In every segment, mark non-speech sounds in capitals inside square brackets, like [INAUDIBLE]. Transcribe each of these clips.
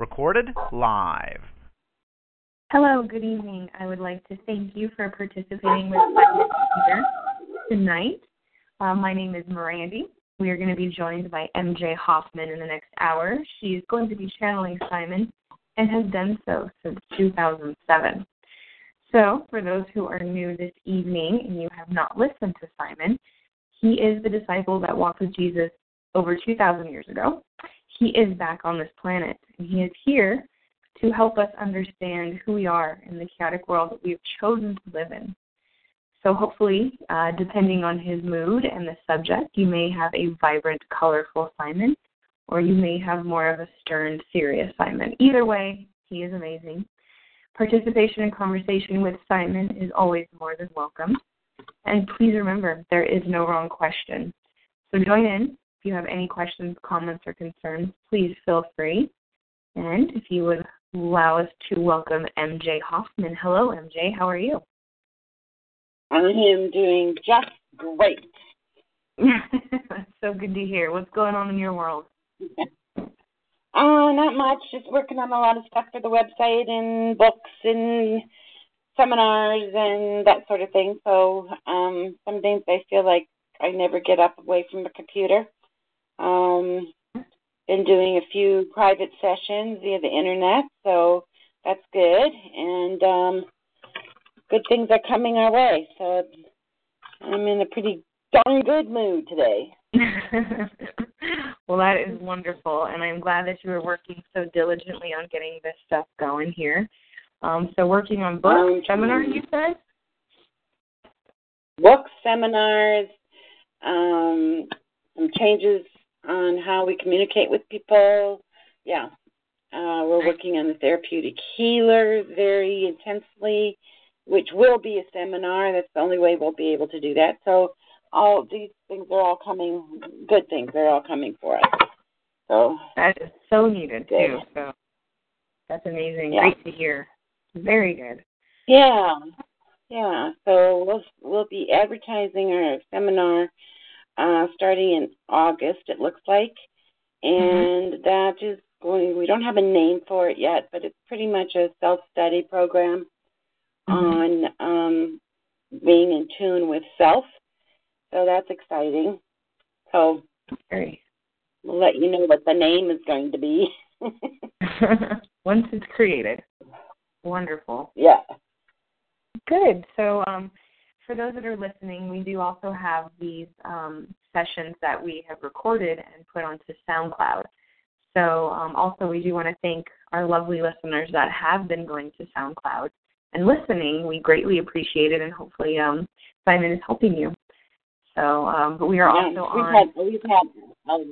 Recorded live. Hello, good evening. I would like to thank you for participating with Peter tonight. Uh, my name is Mirandy. We are going to be joined by MJ Hoffman in the next hour. She is going to be channeling Simon and has done so since 2007. So, for those who are new this evening and you have not listened to Simon, he is the disciple that walked with Jesus over 2,000 years ago. He is back on this planet, and he is here to help us understand who we are in the chaotic world that we have chosen to live in. So, hopefully, uh, depending on his mood and the subject, you may have a vibrant, colorful Simon, or you may have more of a stern, serious Simon. Either way, he is amazing. Participation and conversation with Simon is always more than welcome. And please remember, there is no wrong question. So join in. If you have any questions, comments, or concerns, please feel free. And if you would allow us to welcome MJ Hoffman. Hello, MJ. How are you? I am doing just great. [LAUGHS] so good to hear. What's going on in your world? [LAUGHS] Uh, not much. Just working on a lot of stuff for the website and books and seminars and that sort of thing. So um, some days I feel like I never get up away from the computer. Um, been doing a few private sessions via the internet, so that's good. And um, good things are coming our way. So I'm in a pretty darn good mood today. [LAUGHS] well, that is wonderful, and I'm glad that you are working so diligently on getting this stuff going here. Um, so, working on books, Um, seminars, you said? Books, seminars, um, some changes on how we communicate with people. Yeah. Uh, we're working on the therapeutic healer very intensely, which will be a seminar. That's the only way we'll be able to do that. So all these things are all coming, good things. They're all coming for us. So That is so needed, Good. too. So, that's amazing. Yeah. Great to hear. Very good. yeah, yeah. So we'll we'll be advertising our seminar uh, starting in August. It looks like, and that is going. We don't have a name for it yet, but it's pretty much a self-study program on um, being in tune with self. So that's exciting. So Very. we'll let you know what the name is going to be. [LAUGHS] Once it's created. Wonderful. yeah. Good. So, um, for those that are listening, we do also have these um, sessions that we have recorded and put onto SoundCloud. So, um, also, we do want to thank our lovely listeners that have been going to SoundCloud and listening. We greatly appreciate it, and hopefully, um, Simon is helping you. So, um, but we are Yeah, also we've on. had we've had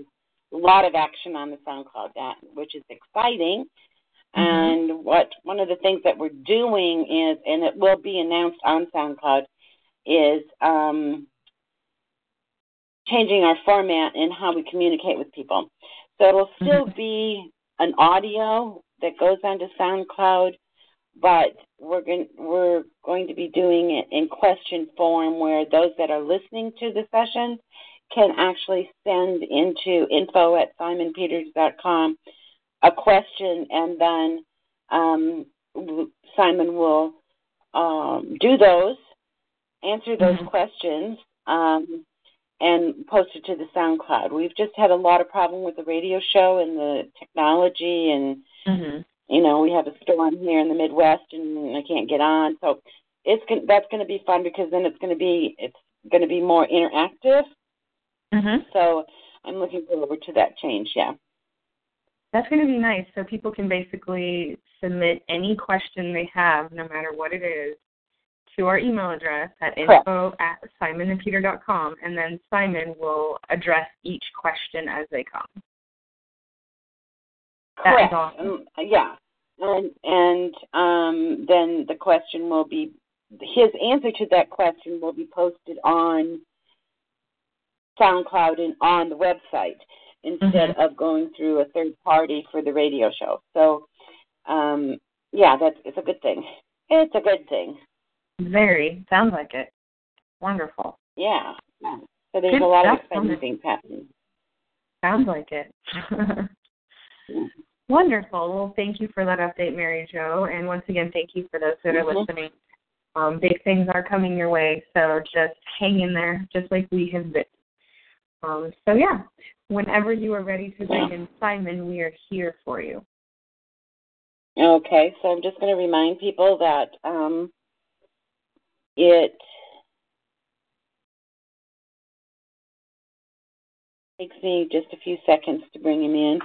a lot of action on the SoundCloud that which is exciting. Mm-hmm. And what one of the things that we're doing is, and it will be announced on SoundCloud, is um, changing our format and how we communicate with people. So it'll still Mhm. be an audio that goes onto SoundCloud, but we're going we're going to be doing it in question form where those that are listening to the session can actually send into info at simonpeters.com a question and then um, Simon will um, do those, answer those Mhm. questions, um, and post it to the SoundCloud. We've just had a lot of problem with the radio show and the technology and Mhm. you know, we have a storm here in the Midwest and I can't get on. So it's going that's going to be fun because then it's going to be it's going to be more interactive. Mhm. So I'm looking forward to that change. Yeah. That's going to be nice. So people can basically submit any question they have, no matter what it is, to our email address at Correct. info at simonandpeter.com, and then Simon will address each question as they come. That Correct. awesome. Um, yeah. And and um, then the question will be his answer to that question will be posted on SoundCloud and on the website instead of going through a third party for the radio show. So um, yeah, that's it's a good thing. It's a good thing. Very. Sounds like it. Wonderful. Yeah. yeah. So there's Good a lot of exciting things happening. Sounds like it. [LAUGHS] Wonderful. Well, thank you for that update, Mary Jo. And once again, thank you for those that are Mhm. listening. Um, big things are coming your way, so just hang in there, just like we have been. Um, so, yeah, whenever you are ready to bring in Simon, we are here for you. Okay, so I'm just going to remind people that um, it takes me just a few seconds to bring him in.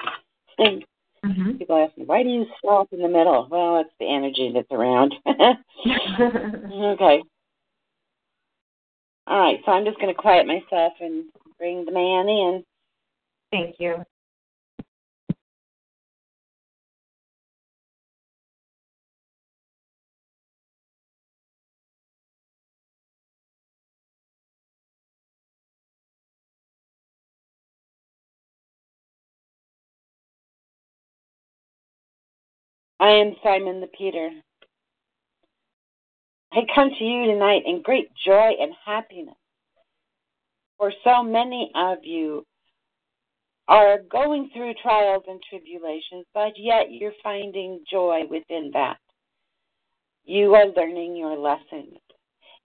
And Mm-hmm. people ask me, why do you stop in the middle? Well, it's the energy that's around. [LAUGHS] okay. All right, so I'm just going to quiet myself and bring the man in. Thank you. I am Simon the Peter. I come to you tonight in great joy and happiness. For so many of you are going through trials and tribulations, but yet you're finding joy within that. You are learning your lessons.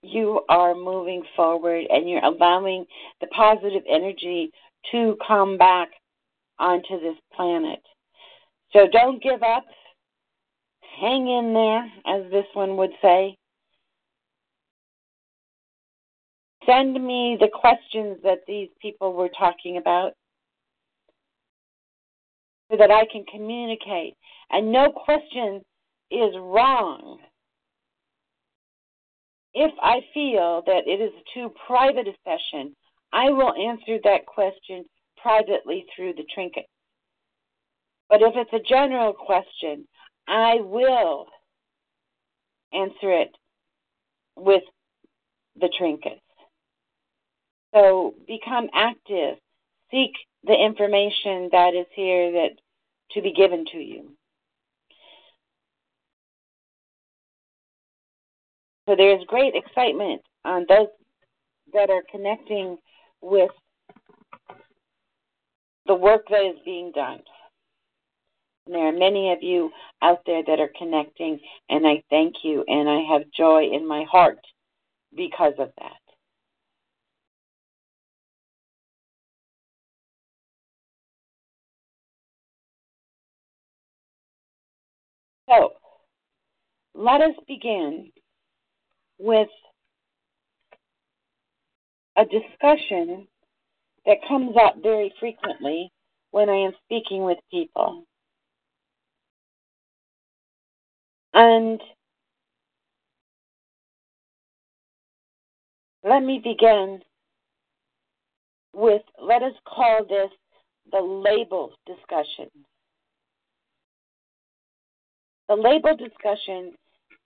You are moving forward and you're allowing the positive energy to come back onto this planet. So don't give up hang in there, as this one would say. Send me the questions that these people were talking about so that I can communicate. And no question is wrong. If I feel that it is too private a session, I will answer that question privately through the trinket. But if it's a general question, I will answer it with the trinkets. So become active. Seek the information that is here that to be given to you. So there's great excitement on those that are connecting with the work that is being done. And there are many of you out there that are connecting, and I thank you, and I have joy in my heart because of that. So, let us begin with a discussion that comes up very frequently when I am speaking with people. And let me begin with, let us call this the label discussion. The label discussion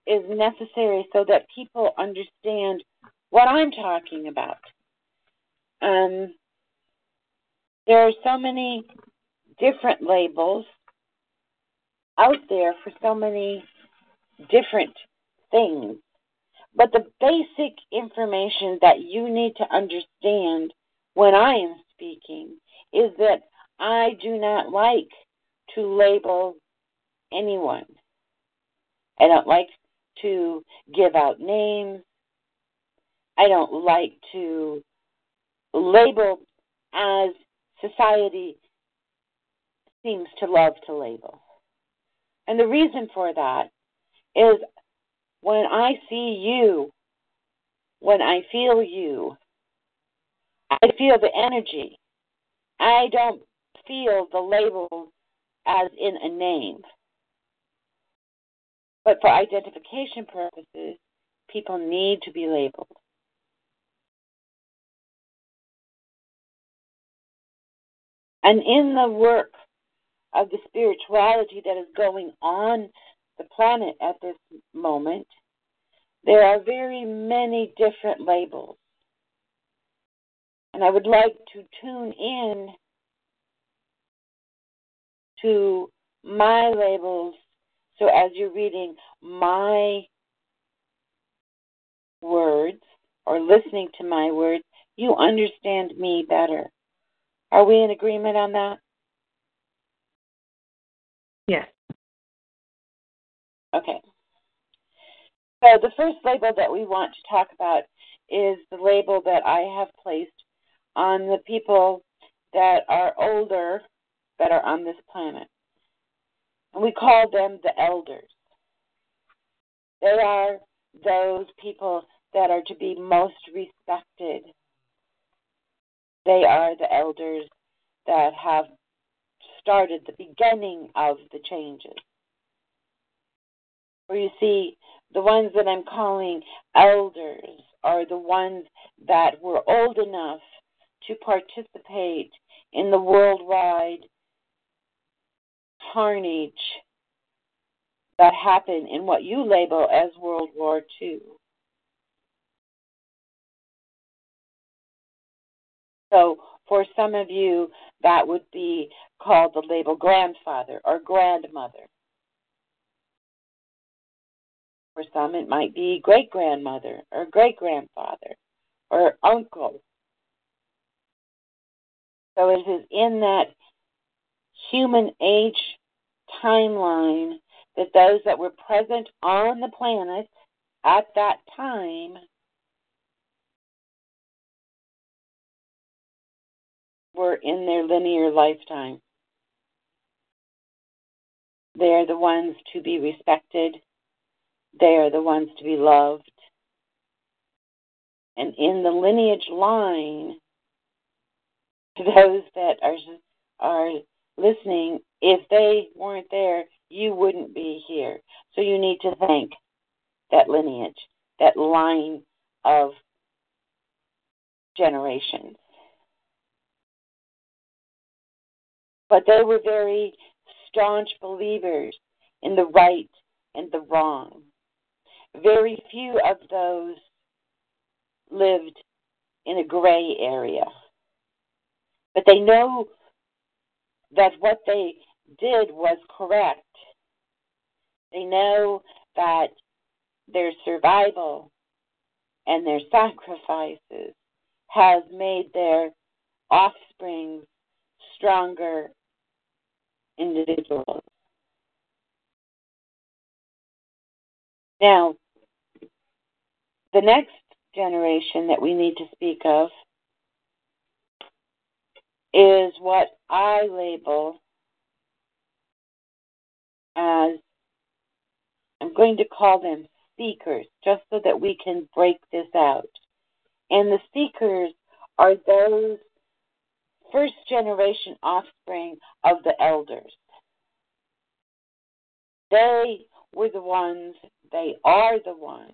is necessary so that people understand what I'm talking about. Um, there are so many different labels out there for so many different things. But the basic information that you need to understand when I am speaking is that I do not like to label anyone. I don't like to give out names. I don't like to label as society seems to love to label. And the reason for that is when I see you, when I feel you, I feel the energy. I don't feel the label as in a name. But for identification purposes, people need to be labeled. And in the work of the spirituality that is going on the planet at this moment, there are very many different labels. And I would like to tune in to my labels. So as you're reading my words or listening to my words, you understand me better. Are we in agreement on that? Yes. Okay. So the first label that we want to talk about is the label that I have placed on the people that are older that are on this planet. And we call them the elders. They are those people that are to be most respected. They are the elders that have started the beginning of the changes. You see, the ones that I'm calling elders are the ones that were old enough to participate in the worldwide carnage that happened in what you label as World War II. So, for some of you, that would be called the label grandfather or grandmother. For some, it might be great grandmother or great grandfather or uncle. So it is in that human age timeline that those that were present on the planet at that time were in their linear lifetime. They are the ones to be respected. They are the ones to be loved. And in the lineage line, to [LAUGHS] those that are are listening, if they weren't there, you wouldn't be here. So you need to thank that lineage, that line of generations. But they were very staunch believers in the right and the wrong. Very few of those lived in a gray area. But they know that what they did was correct. They know that their survival and their sacrifices has made their offspring stronger individuals. Now, the next generation that we need to speak of is what I label as, I'm going to call them seekers, just so that we can break this out. And the seekers are those first generation offspring of the elders. They were the ones, they are the ones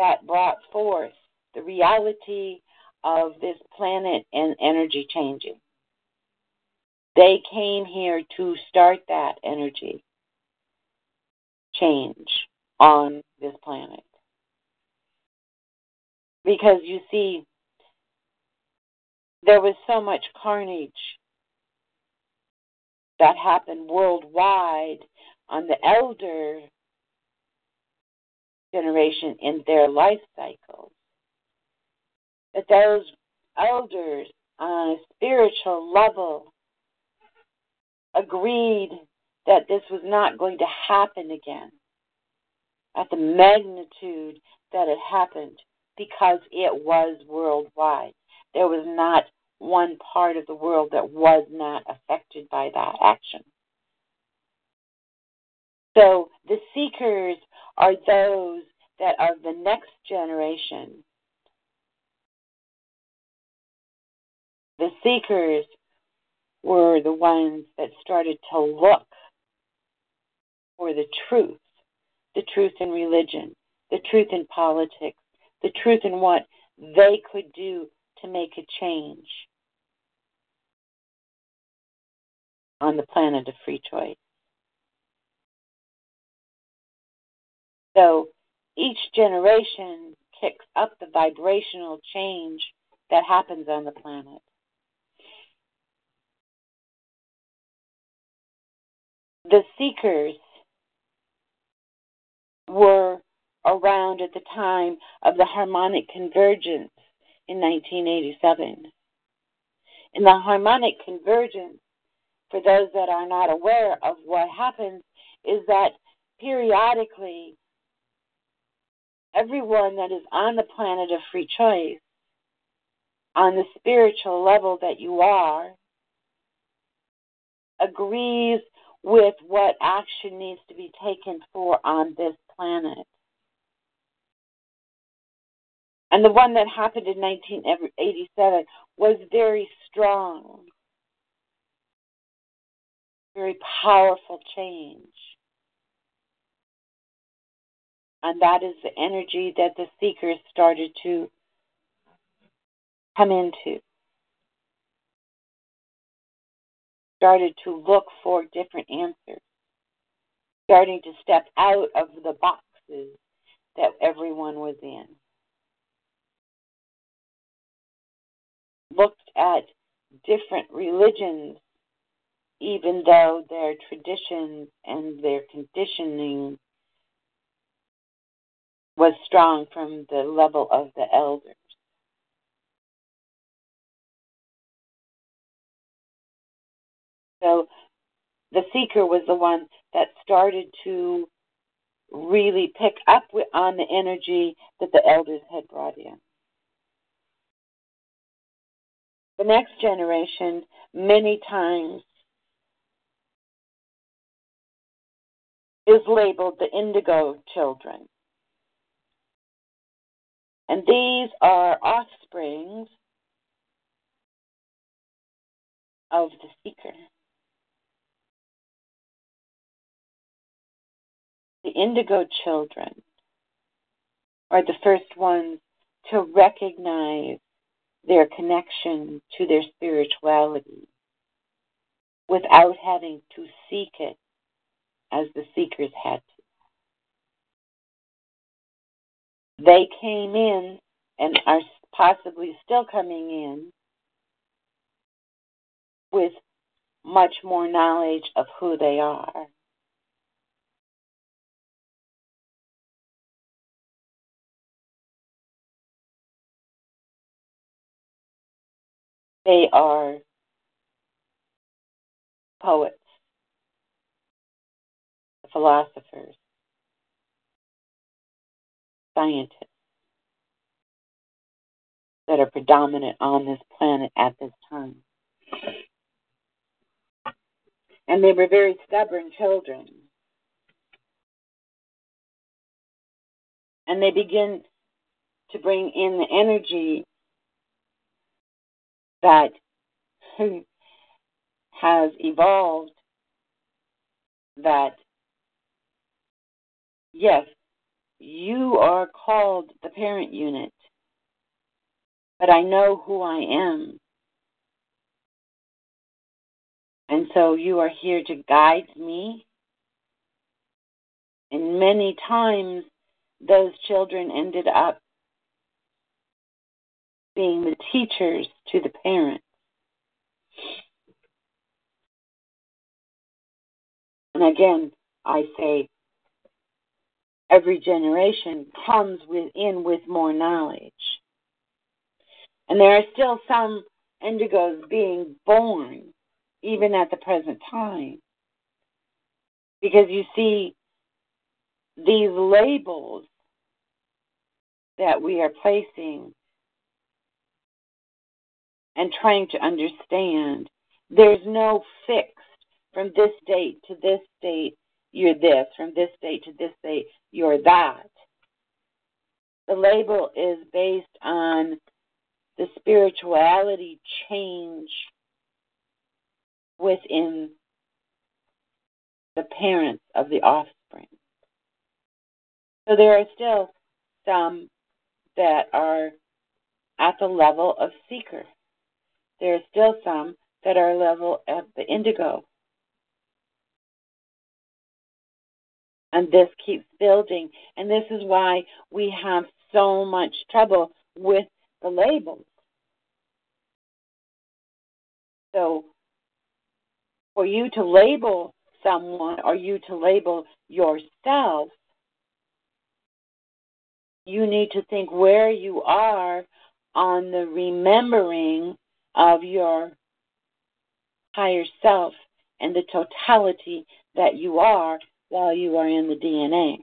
that brought forth the reality of this planet and energy changing. They came here to start that energy change on this planet. Because you see, there was so much carnage that happened worldwide on the elder generation in their life cycles that those elders on a spiritual level agreed that this was not going to happen again at the magnitude that it happened because it was worldwide. There was not one part of the world that was not affected by that action. So the seekers are those that are the next generation The seekers were the ones that started to look for the truth, the truth in religion, the truth in politics, the truth in what they could do to make a change on the planet of free choice. So each generation kicks up the vibrational change that happens on the planet. The seekers were around at the time of the harmonic convergence in 1987. In the harmonic convergence, for those that are not aware of what happens, is that periodically everyone that is on the planet of free choice, on the spiritual level that you are, agrees with what action needs to be taken for on this planet. And the one that happened in 1987 was very strong, very powerful change. And that is the energy that the seekers started to come into. Started to look for different answers. Starting to step out of the boxes that everyone was in. Looked at different religions, even though their traditions and their conditioning was strong from the level of the elders. So the seeker was the one that started to really pick up on the energy that the elders had brought in. The next generation, many times, is labeled the indigo children. And these are offsprings of the seeker. The indigo children are the first ones to recognize their connection to their spirituality without having to seek it as the seekers had to. They came in and are possibly still coming in with much more knowledge of who they are. They are poets, philosophers, scientists that are predominant on this planet at this time. And they were very stubborn children. And they begin to bring in the energy that has evolved that, yes, you are called the parent unit, but I know who I am. And so you are here to guide me. And many times those children ended up being the teachers to the parents. And again, I say every generation comes within with more knowledge. And there are still some indigos being born, even at the present time. Because you see, these labels that we are placing and trying to understand. There's no fixed from this date to this date, you're this, from this date to this date, you're that. The label is based on the spirituality change within the parents of the offspring. So there are still some that are at the level of seeker. There are still some that are level at the indigo. And this keeps building. And this is why we have so much trouble with the labels. So, for you to label someone or you to label yourself, you need to think where you are on the remembering of your higher self and the totality that you are while you are in the DNA.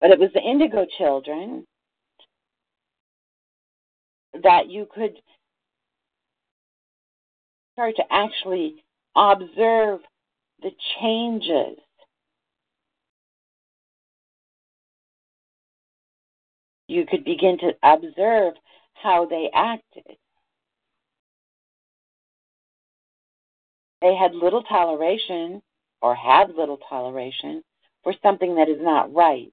But it was the indigo children that you could start to actually observe the changes. You could begin to observe how they acted. They had little toleration or have little toleration for something that is not right.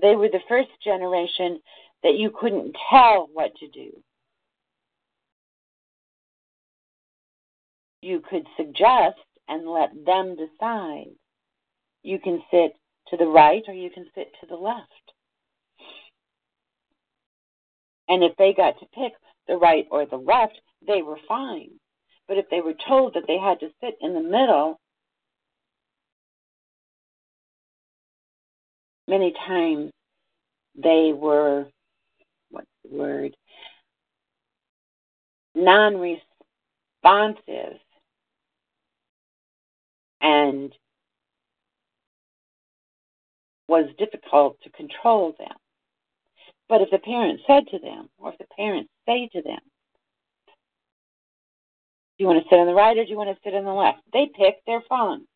They were the first generation that you couldn't tell what to do. You could suggest and let them decide. You can sit to the right or you can sit to the left. And if they got to pick the right or the left, they were fine. But if they were told that they had to sit in the middle, many times they were, what's the word, non responsive and was difficult to control them. But if the parents said to them, or if the parents say to them, do you want to sit on the right or do you want to sit on the left? They pick, they're fine.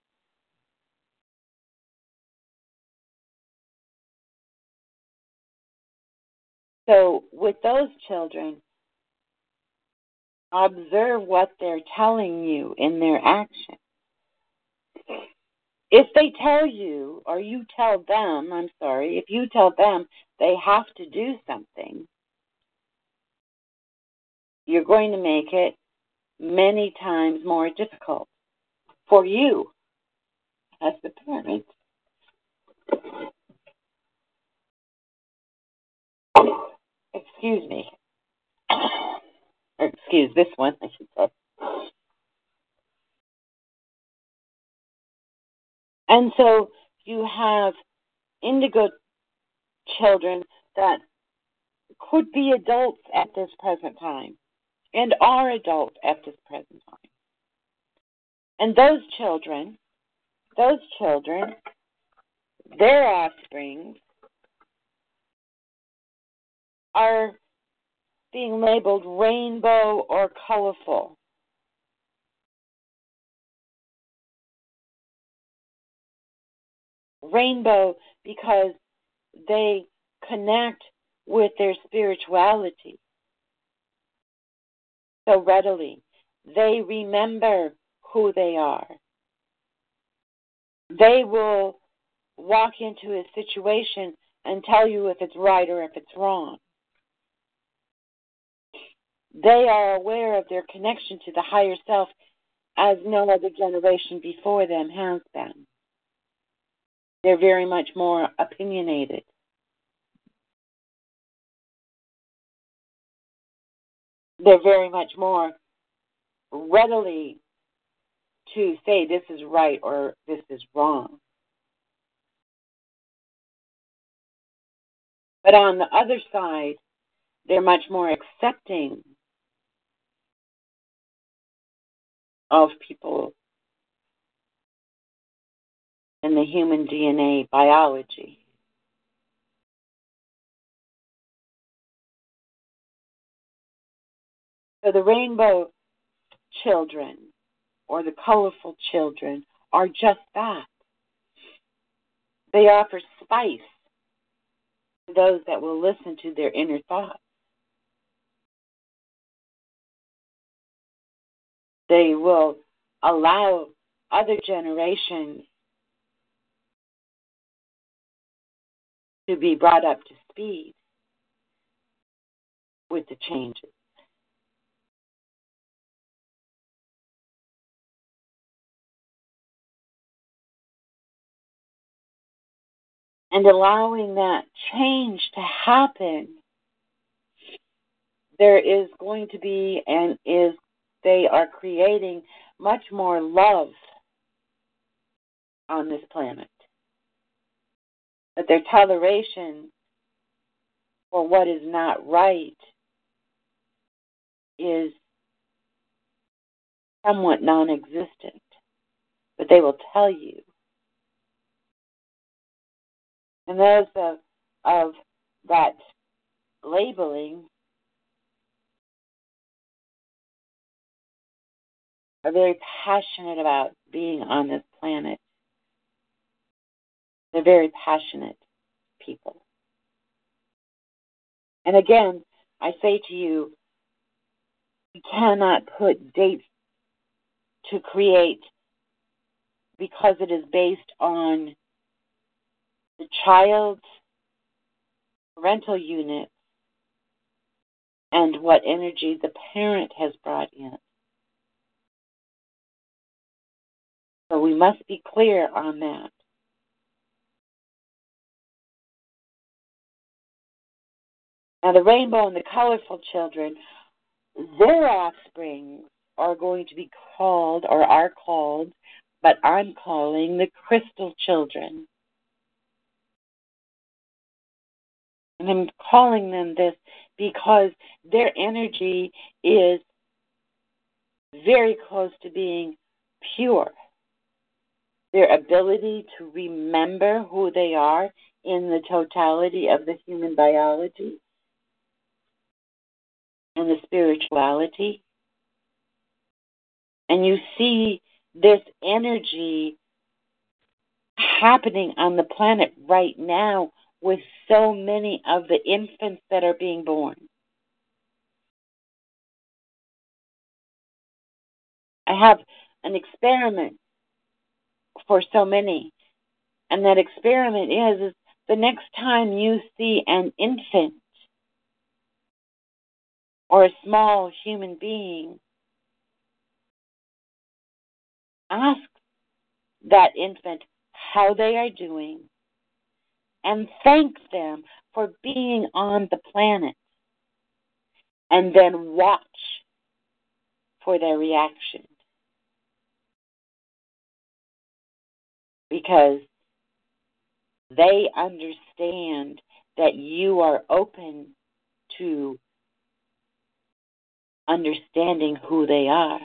So, with those children, observe what they're telling you in their action. If they tell you, or you tell them, I'm sorry, if you tell them they have to do something, you're going to make it many times more difficult for you as the parent. Excuse me. excuse this one, I should say. And so you have indigo children that could be adults at this present time and are adults at this present time. And those children, those children, their offspring are being labeled rainbow or colorful. rainbow because they connect with their spirituality so readily. They remember who they are. They will walk into a situation and tell you if it's right or if it's wrong. They are aware of their connection to the higher self as no other generation before them has been. They're very much more opinionated. They're very much more readily to say this is right or this is wrong. But on the other side, they're much more accepting of people in the human DNA biology. So the rainbow children or the colorful children are just that. They offer spice to those that will listen to their inner thoughts. They will allow other generations to be brought up to speed with the changes. And allowing that change to happen, there is going to be and is they are creating much more love on this planet. But their toleration for what is not right is somewhat non existent. But they will tell you. And those of, of that labeling are very passionate about being on this planet. They're very passionate people. And again, I say to you, you cannot put dates to create because it is based on the child's parental unit and what energy the parent has brought in. So we must be clear on that. Now, the rainbow and the colorful children, their offspring are going to be called, or are called, but I'm calling the crystal children. And I'm calling them this because their energy is very close to being pure their ability to remember who they are in the totality of the human biology and the spirituality. And you see this energy happening on the planet right now with so many of the infants that are being born. I have an experiment for so many. And that experiment is, is the next time you see an infant or a small human being, ask that infant how they are doing and thank them for being on the planet. And then watch for their reaction. because they understand that you are open to understanding who they are.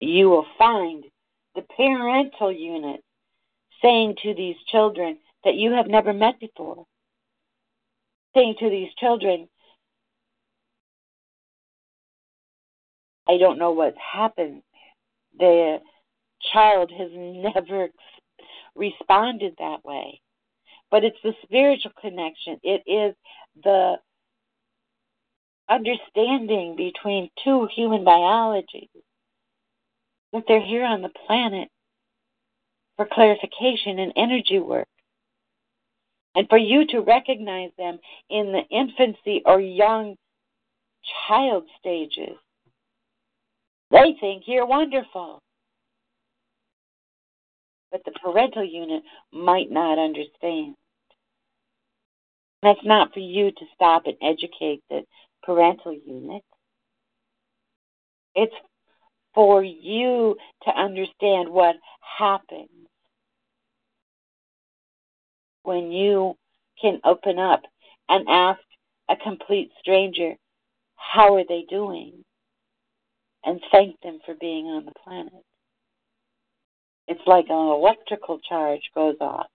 You will find the parental unit saying to these children that you have never met before, saying to these children, I don't know what's happened. The child has never responded that way. But it's the spiritual connection. It is the understanding between two human biologies that they're here on the planet for clarification and energy work. And for you to recognize them in the infancy or young child stages, they think you're wonderful but the parental unit might not understand. That's not for you to stop and educate the parental unit. It's for you to understand what happens when you can open up and ask a complete stranger, how are they doing? And thank them for being on the planet. It's like an electrical charge goes off.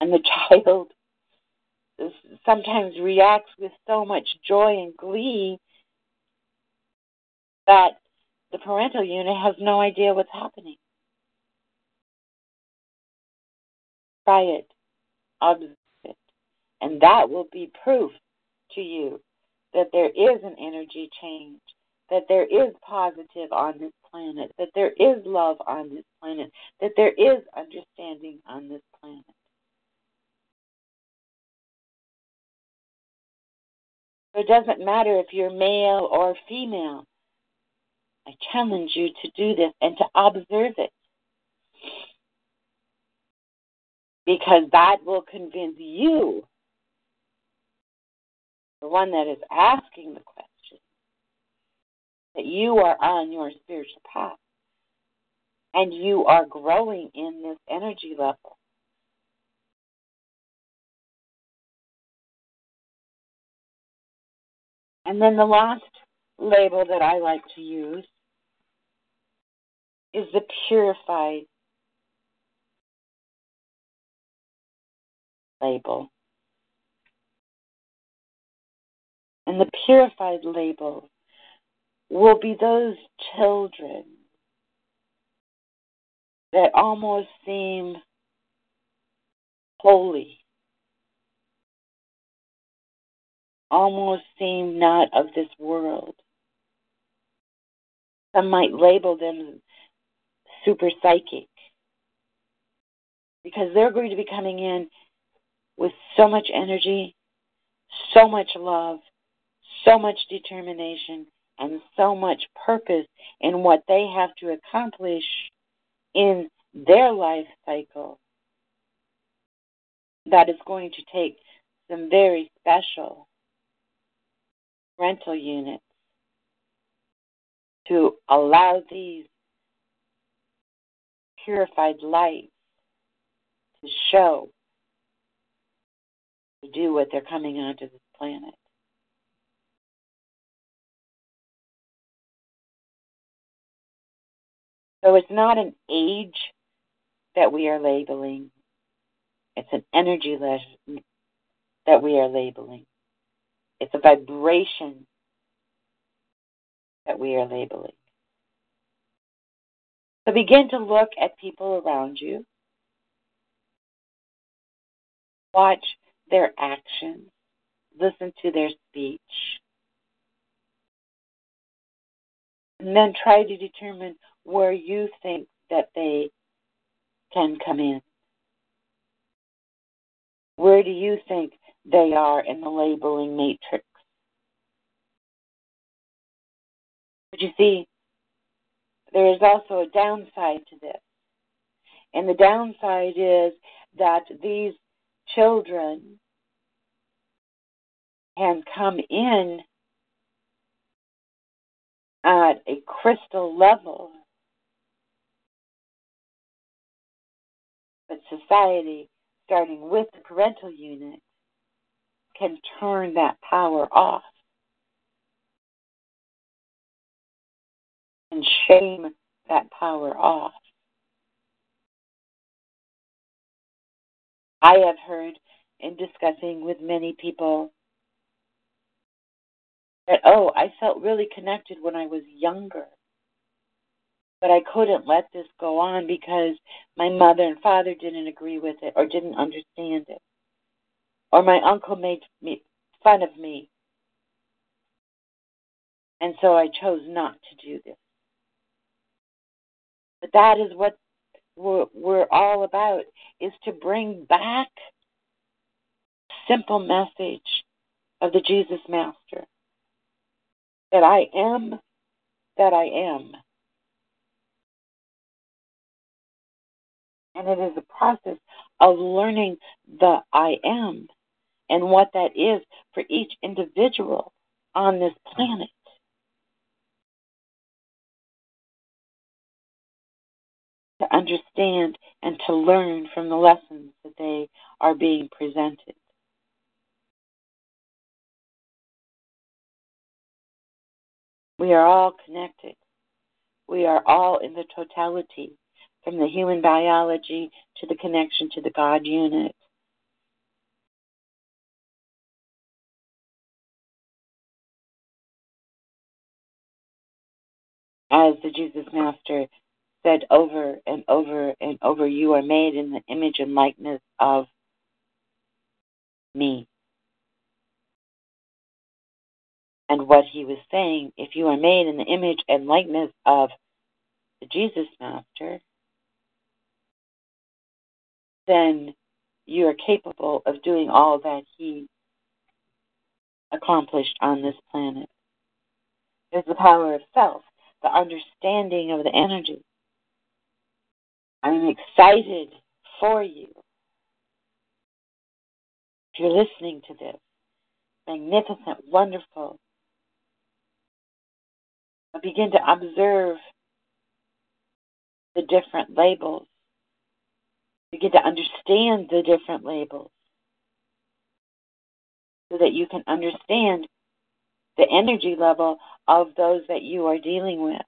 And the [LAUGHS] child sometimes reacts with so much joy and glee that the parental unit has no idea what's happening. Try it, observe it, and that will be proof to you that there is an energy change that there is positive on this planet, that there is love on this planet, that there is understanding on this planet. It doesn't matter if you're male or female. I challenge you to do this and to observe it. Because that will convince you, the one that is asking the question, that you are on your spiritual path and you are growing in this energy level. And then the last label that I like to use is the purified label. And the purified label will be those children that almost seem holy, almost seem not of this world. Some might label them super psychic. Because they're going to be coming in with so much energy, so much love, so much determination, and so much purpose in what they have to accomplish in their life cycle that is going to take some very special rental units to allow these purified light to show to do what they're coming onto this planet. So it's not an age that we are labeling, it's an energy that we are labeling. It's a vibration that we are labeling. So begin to look at people around you. Watch their actions. Listen to their speech. And then try to determine where you think that they can come in. Where do you think they are in the labeling matrix? But you see, there is also a downside to this. And the downside is that these children can come in at a crystal level, but society, starting with the parental unit, can turn that power off and shame that power off. I have heard in discussing with many people that, oh, I felt really connected when I was younger. But I couldn't let this go on because my mother and father didn't agree with it or didn't understand it. Or my uncle made me, fun of me. And so I chose not to do this. But that is what we're, we're all about, is to bring back simple message of the Jesus Master that I am that I am. And it is a process of learning the I am and what that is for each individual on this planet. To understand and to learn from the lessons that they are being presented. We are all connected. We are all in the totality, from the human biology to the connection to the God unit. As the Jesus Master said over and over and over, you are made in the image and likeness of me. And what he was saying, if you are made in the image and likeness of the Jesus Master, then you are capable of doing all that he accomplished on this planet. There's the power of self, the understanding of the energy. I'm excited for you. If you're listening to this, magnificent, wonderful, begin to observe the different labels. Begin to understand the different labels so that you can understand the energy level of those that you are dealing with.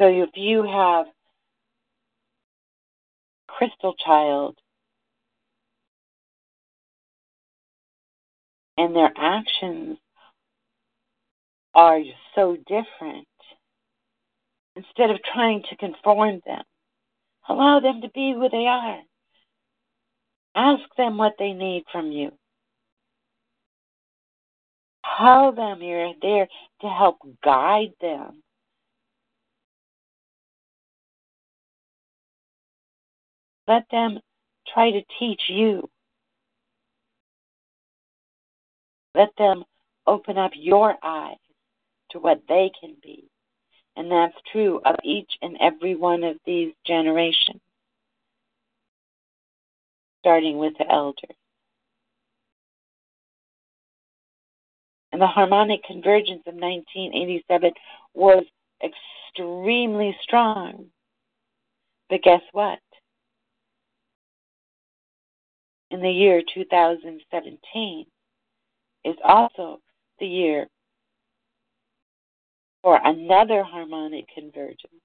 So if you have crystal child and their actions are so different, instead of trying to conform them, allow them to be who they are. Ask them what they need from you. Tell them you're there to help guide them. Let them try to teach you. Let them open up your eyes to what they can be. And that's true of each and every one of these generations, starting with the elders. And the harmonic convergence of 1987 was extremely strong. But guess what? In the year 2017 is also the year for another harmonic convergence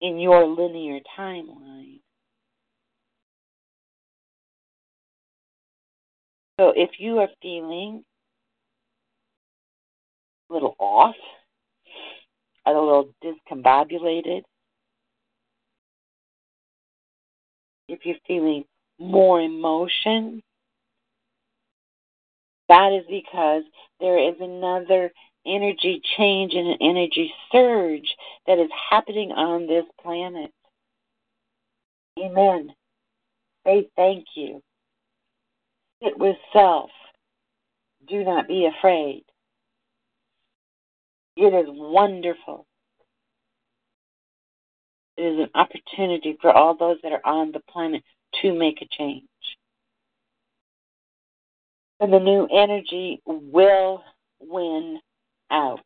in your linear timeline. So if you are feeling a little off, a little discombobulated, if you're feeling more emotion, that is because there is another energy change and an energy surge that is happening on this planet. Amen. Say thank you. Sit with self. Do not be afraid. It is wonderful. It is an opportunity for all those that are on the planet to make a change. And the new energy will win out.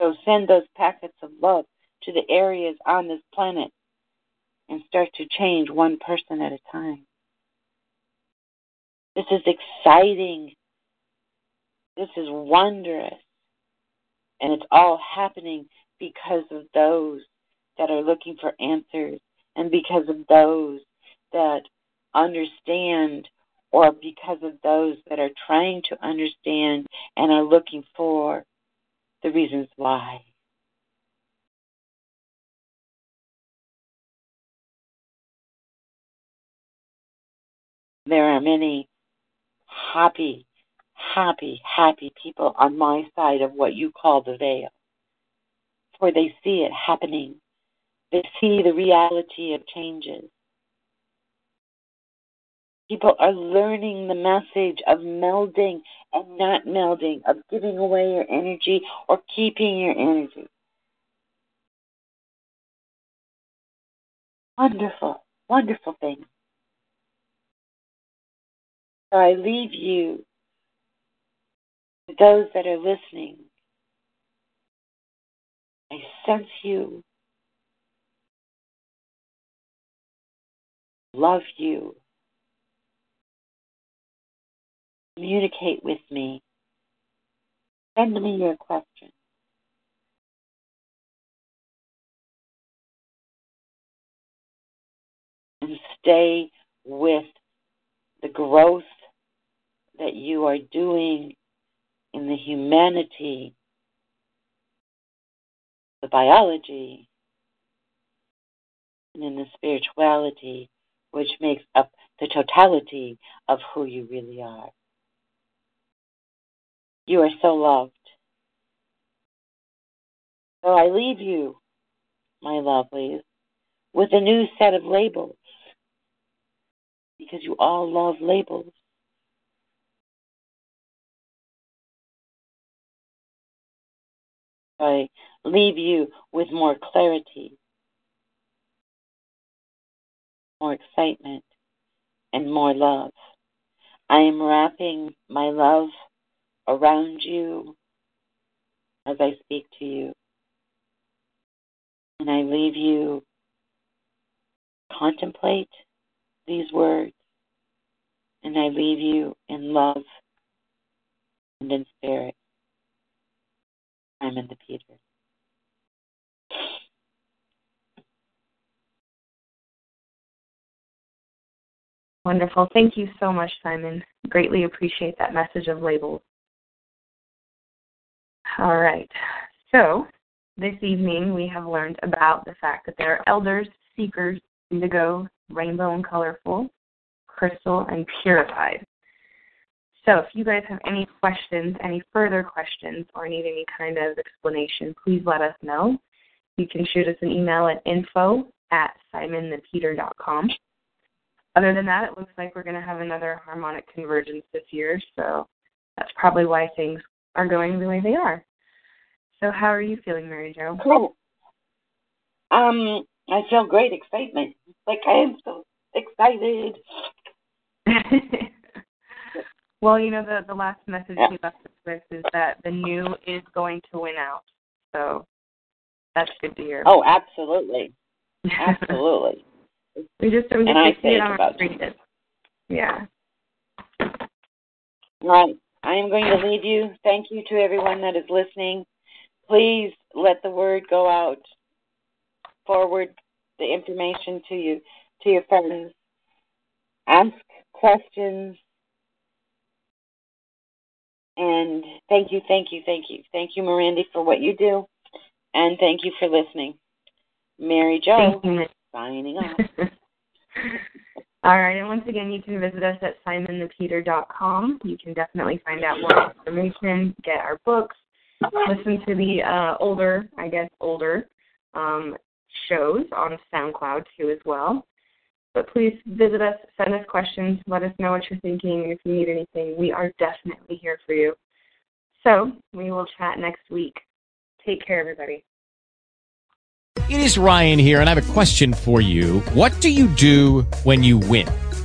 So send those packets of love to the areas on this planet and start to change one person at a time. This is exciting. This is wondrous. And it's all happening because of those that are looking for answers and because of those that understand or because of those that are trying to understand and are looking for the reasons why. There are many happy, happy, happy people on my side of what you call the veil, For they see it happening. They see the reality of changes. People are learning the message of melding and not melding, of giving away your energy or keeping your energy. Wonderful, wonderful thing. So I leave you those that are listening. I sense you, love you. communicate with me. Send me your questions. And stay with the growth that you are doing in the humanity, the biology, and in the spirituality which makes up the totality of who you really are. You are so loved. So I leave you, my lovelies, with a new set of labels because you all love labels. I leave you with more clarity, more excitement, and more love. I am wrapping my love around you as I speak to you. And I leave you contemplate these words and I leave you in love and in spirit. I'm in the Peter. Wonderful. Thank you so much, Simon. Greatly appreciate that message of labels. All right. So, this evening we have learned about the fact that there are elders, seekers, indigo, rainbow and colorful, crystal, and purified. So if you guys have any questions, any further questions, or need any kind of explanation, please let us know. You can shoot us an email at info at simonthepeter.com. Other than that, it looks like we're going to have another harmonic convergence this year, so that's probably why things are going the way they are. So how are you feeling, Mary Jo? Cool. Um, I feel great excitement. Like I am so excited. [LAUGHS] well, you know the the last message he left us with is that the new is going to win out. So that's good to hear. Oh, absolutely, absolutely. [LAUGHS] we just we and just see it on our screen. Yeah. Right. I am going to leave you. Thank you to everyone that is listening. Please let the word go out. Forward the information to you to your friends. Ask questions. And thank you, thank you, thank you. Thank you, Mirandy, for what you do. And thank you for listening. Mary Jo, signing off. [LAUGHS] All right, and once again, you can visit us at simonthepeter.com. You can definitely find out more information, get our books, listen to the uh, older, I guess, older um, shows on SoundCloud too as well. But please visit us, send us questions, let us know what you're thinking. If you need anything, we are definitely here for you. So we will chat next week. Take care, everybody. It is Ryan here, and I have a question for you. What do you do when you win?